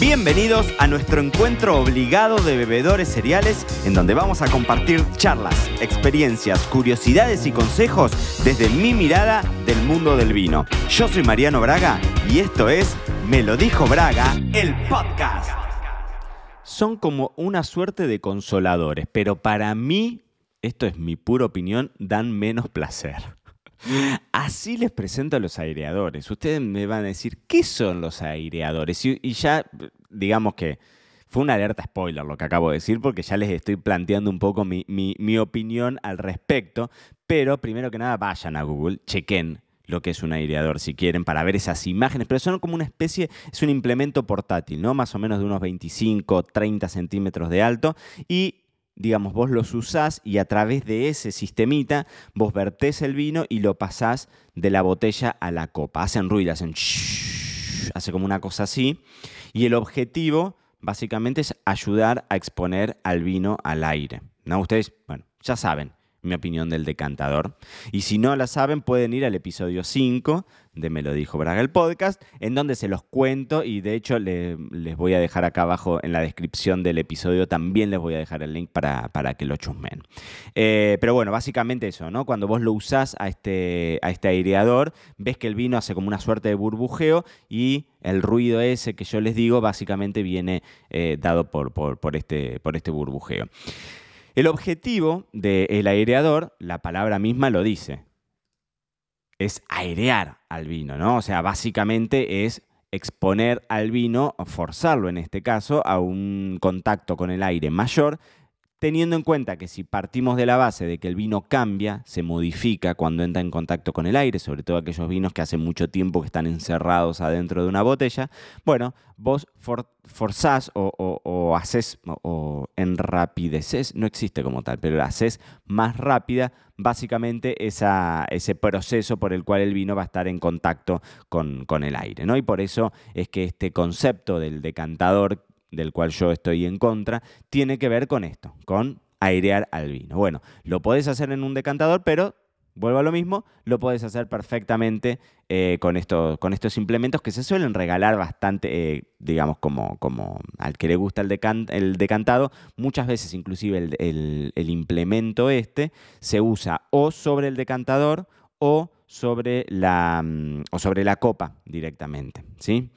Bienvenidos a nuestro encuentro obligado de bebedores cereales, en donde vamos a compartir charlas, experiencias, curiosidades y consejos desde mi mirada del mundo del vino. Yo soy Mariano Braga y esto es Me lo dijo Braga, el podcast. Son como una suerte de consoladores, pero para mí, esto es mi pura opinión, dan menos placer. Así les presento a los aireadores. Ustedes me van a decir, ¿qué son los aireadores? Y, ya, digamos que fue una alerta spoiler lo que acabo de decir, porque ya les estoy planteando un poco mi, mi opinión al respecto. Pero primero que nada, vayan a Google, chequen lo que es un aireador si quieren para ver esas imágenes, pero son como una especie, es un implemento portátil, ¿no? Más o menos de unos 25, 30 centímetros de alto y digamos, vos los usás y a través de ese sistemita vos vertés el vino y lo pasás de la botella a la copa. Hacen ruido, hacen hace como una cosa así. Y el objetivo básicamente es ayudar a exponer al vino al aire. ¿no? Ustedes, bueno, ya saben, mi opinión del decantador. Y si no la saben, pueden ir al episodio 5 de Me lo dijo Braga el podcast, en donde se los cuento y de hecho les voy a dejar acá abajo en la descripción del episodio, también les voy a dejar el link para, para que lo chusmen. Eh, pero bueno, básicamente eso, ¿no? Cuando vos lo usás a este, a este aireador, ves que el vino hace como una suerte de burbujeo y el ruido ese que yo les digo básicamente viene eh, dado por, por, este, por este burbujeo. El objetivo del aireador, la palabra misma lo dice, es airear al vino, ¿no? O sea, básicamente es exponer al vino, forzarlo en este caso, a un contacto con el aire mayor teniendo en cuenta que si partimos de la base de que el vino cambia, se modifica cuando entra en contacto con el aire, sobre todo aquellos vinos que hace mucho tiempo que están encerrados adentro de una botella, bueno, vos forzás o, haces o enrapideces, no existe como tal, pero haces más rápida básicamente ese proceso por el cual el vino va a estar en contacto con, con el aire, ¿no? Y por eso es que este concepto del decantador del cual yo estoy en contra, tiene que ver con esto, con airear al vino. Bueno, lo podés hacer en un decantador, pero vuelvo a lo mismo, lo podés hacer perfectamente eh, con, con estos implementos que se suelen regalar bastante, eh, digamos, como, como al que le gusta el, el decantado, muchas veces inclusive el, el, implemento este se usa o sobre el decantador o sobre la, mm, o sobre la copa directamente, ¿sí?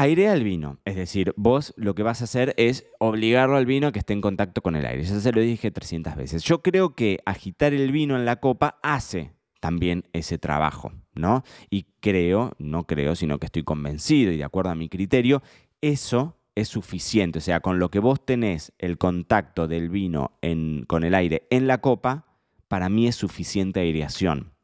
Airea el vino, es decir, vos lo que vas a hacer es obligarlo al vino a que esté en contacto con el aire. Eso se lo dije 300 veces. Yo creo que agitar el vino en la copa hace también ese trabajo, ¿no? Y creo, no creo, sino que estoy convencido y de acuerdo a mi criterio, eso es suficiente. O sea, con lo que vos tenés el contacto del vino con el aire en la copa, para mí es suficiente aireación.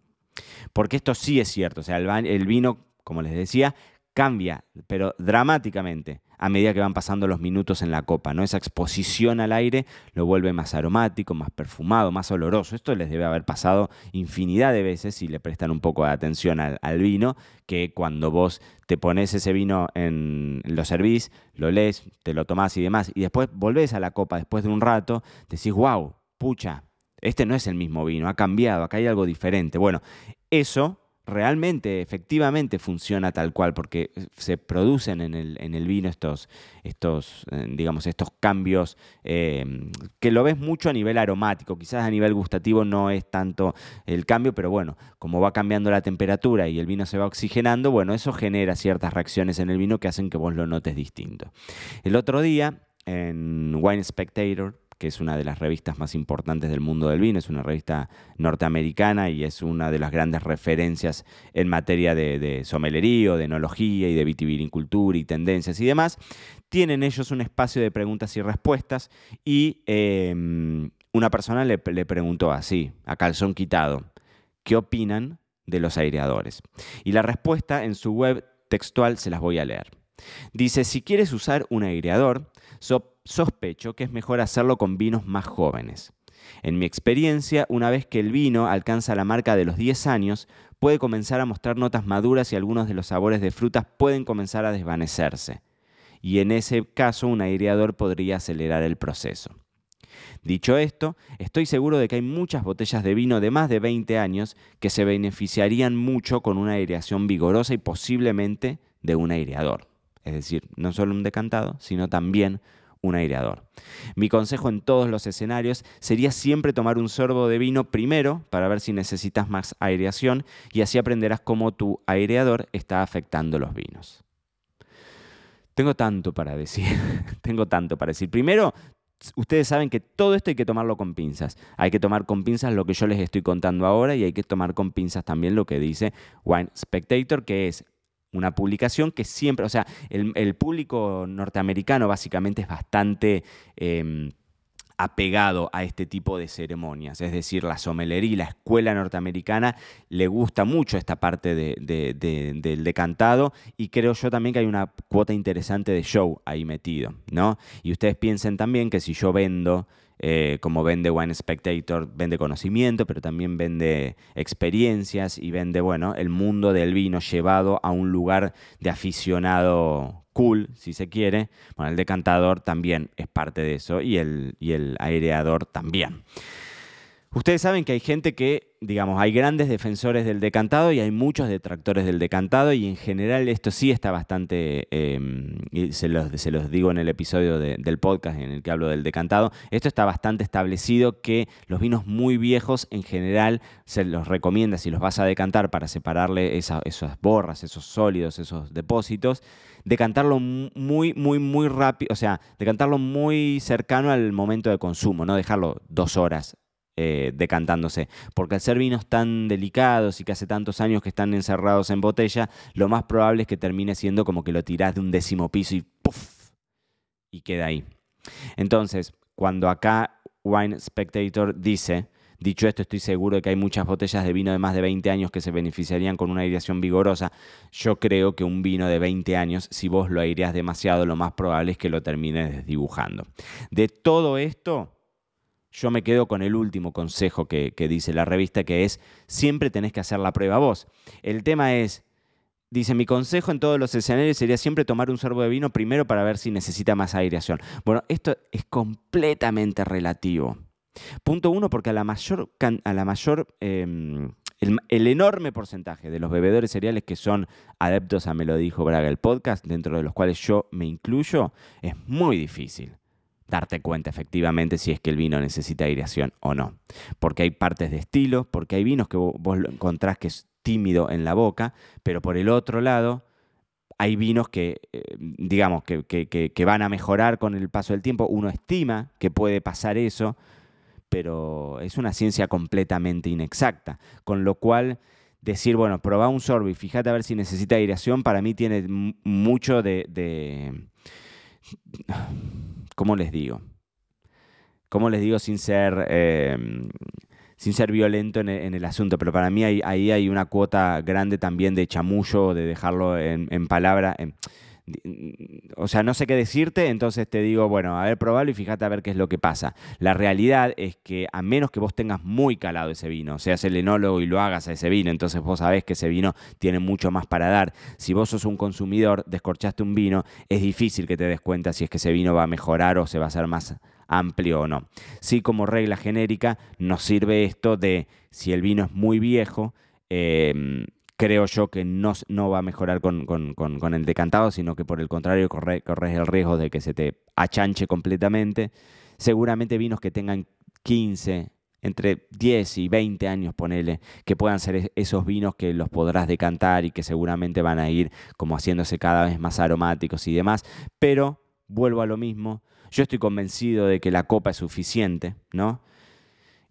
Porque esto sí es cierto. O sea, el vino, como les decía, cambia, pero dramáticamente, a medida que van pasando los minutos en la copa. ¿no? Esa exposición al aire lo vuelve más aromático, más perfumado, más oloroso. Esto les debe haber pasado infinidad de veces si le prestan un poco de atención al, vino, que cuando vos te pones ese vino en lo servís, lo lees, te lo tomás y demás, y después volvés a la copa después de un rato, decís, wow, pucha, este no es el mismo vino, ha cambiado, acá hay algo diferente. Bueno, eso realmente, efectivamente funciona tal cual, porque eh, se producen en el, en el vino estos, estos, eh, digamos, estos cambios em, que lo ves mucho a nivel aromático, quizás a nivel gustativo no es tanto el cambio, pero bueno, como va cambiando la temperatura y el vino se va oxigenando, bueno, eso genera ciertas reacciones en el vino que hacen que vos lo notes distinto. El otro día, en Wine Spectator, que es una de las revistas más importantes del mundo del vino, es una revista norteamericana y es una de las grandes referencias en materia de, de somelería, de enología y de vitivinicultura y tendencias y demás. Tienen ellos un espacio de preguntas y respuestas y em, una persona le, le preguntó así, a calzón quitado, ¿qué opinan de los aireadores? Y la respuesta en su web textual se las voy a leer. Dice, si quieres usar un aireador, sospecho que es mejor hacerlo con vinos más jóvenes. En mi experiencia, una vez que el vino alcanza la marca de los 10 años, puede comenzar a mostrar notas maduras y algunos de los sabores de frutas pueden comenzar a desvanecerse. Y en ese caso un aireador podría acelerar el proceso. Dicho esto, estoy seguro de que hay muchas botellas de vino de más de 20 años que se beneficiarían mucho con una aireación vigorosa y posiblemente de un aireador. es decir, no solo un decantado, sino también un aireador. Mi consejo en todos los escenarios sería siempre tomar un sorbo de vino primero para ver si necesitas más aireación y así aprenderás cómo tu aireador está afectando los vinos. Tengo tanto para decir, tengo tanto para decir. Primero, ustedes saben que todo esto hay que tomarlo con pinzas. Hay que tomar con pinzas lo que yo les estoy contando ahora y hay que tomar con pinzas también lo que dice Wine Spectator, que es una publicación que siempre, o sea, el, público norteamericano básicamente es bastante... Em, apegado a este tipo de ceremonias. Es decir, la somelería la escuela norteamericana le gusta mucho esta parte del decantado y creo yo también que hay una cuota interesante de show ahí metido, ¿no? Y ustedes piensen también que si yo vendo eh, como vende Wine Spectator, vende conocimiento, pero también vende experiencias y vende, bueno, el mundo del vino llevado a un lugar de aficionado cool, si se quiere. Bueno, el decantador también es parte de eso y el, y el aireador también. Ustedes saben que hay gente que, digamos, hay grandes defensores del decantado y hay muchos detractores del decantado y en general esto sí está bastante, em, y se, los, se, los, digo en el episodio del podcast en el que hablo del decantado, esto está bastante establecido que los vinos muy viejos en general se los recomienda si los vas a decantar para separarle esas borras, esos sólidos, esos depósitos, decantarlo muy, muy, muy rápido, o sea, decantarlo muy cercano al momento de consumo, no dejarlo dos horas eh, decantándose. Porque al ser vinos tan delicados y que hace tantos años que están encerrados en botella, lo más probable es que termine siendo como que lo tirás de un décimo piso y ¡puff! y queda ahí. Entonces, cuando acá Wine Spectator dice, dicho esto, estoy seguro de que hay muchas botellas de vino de más de 20 años que se beneficiarían con una aireación vigorosa. Yo creo que un vino de 20 años, si vos lo aireas demasiado, lo más probable es que lo termines desdibujando. De todo esto, yo me quedo con el último consejo que, dice la revista, que es siempre tenés que hacer la prueba vos. El tema es, dice, mi consejo en todos los escenarios sería siempre tomar un sorbo de vino primero para ver si necesita más aireación. Bueno, esto es completamente relativo. Punto uno, porque a la mayor, a la mayor em, el, el, enorme porcentaje de los bebedores cereales que son adeptos a Me lo dijo Braga el podcast, dentro de los cuales yo me incluyo, es muy difícil darte cuenta efectivamente si es que el vino necesita aireación o no. Porque hay partes de estilo, porque hay vinos que vos lo encontrás que es tímido en la boca, pero por el otro lado hay vinos que, eh, digamos, que, que, van a mejorar con el paso del tiempo. Uno estima que puede pasar eso, pero es una ciencia completamente inexacta. Con lo cual, decir, bueno, probá un sorbo y fíjate a ver si necesita aireación, para mí tiene mucho de ¿cómo les digo? ¿Cómo les digo sin ser, em, sin ser violento en el, asunto? Pero para mí ahí, hay una cuota grande también de chamullo, de dejarlo en palabra. O sea, no sé qué decirte, entonces te digo, bueno, a ver, probalo y fíjate a ver qué es lo que pasa. La realidad es que a menos que vos tengas muy calado ese vino, seas el enólogo y lo hagas a ese vino, entonces vos sabés que ese vino tiene mucho más para dar. Si vos sos un consumidor, descorchaste un vino, es difícil que te des cuenta si es que ese vino va a mejorar o se va a hacer más amplio o no. Sí, como regla genérica, nos sirve esto de si el vino es muy viejo, eh, creo yo que no, no va a mejorar con, el decantado, sino que por el contrario corres el riesgo de que se te achanche completamente. Seguramente vinos que tengan 15, entre 10 y 20 años, ponele, que puedan ser esos vinos que los podrás decantar y que seguramente van a ir como haciéndose cada vez más aromáticos y demás. Pero, vuelvo a lo mismo, yo estoy convencido de que la copa es suficiente, ¿no?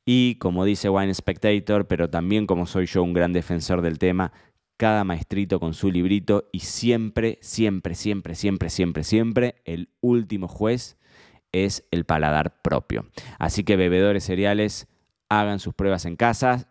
Y como dice Wine Spectator, pero también como soy yo un gran defensor del tema, cada maestrito con su librito y siempre, siempre, siempre, siempre, siempre, siempre, el último juez es el paladar propio. Así que bebedores cereales, hagan sus pruebas en casa,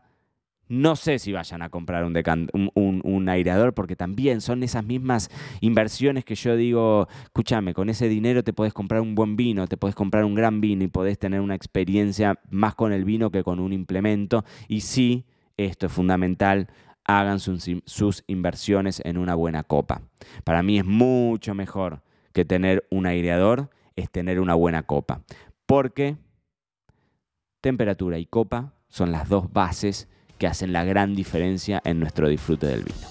no sé si vayan a comprar un, aireador porque también son esas mismas inversiones que yo digo, escúchame, con ese dinero te puedes comprar un buen vino, te puedes comprar un gran vino y podés tener una experiencia más con el vino que con un implemento. Y sí, esto es fundamental, hagan sus, sus inversiones en una buena copa. Para mí es mucho mejor que tener un aireador, es tener una buena copa. Porque temperatura y copa son las dos bases que hacen la gran diferencia en nuestro disfrute del vino.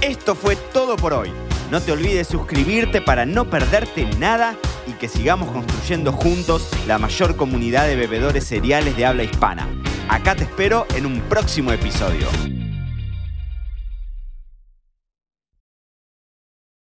Esto fue todo por hoy. No te olvides suscribirte para no perderte nada y que sigamos construyendo juntos la mayor comunidad de bebedores cereales de habla hispana. Acá te espero en un próximo episodio.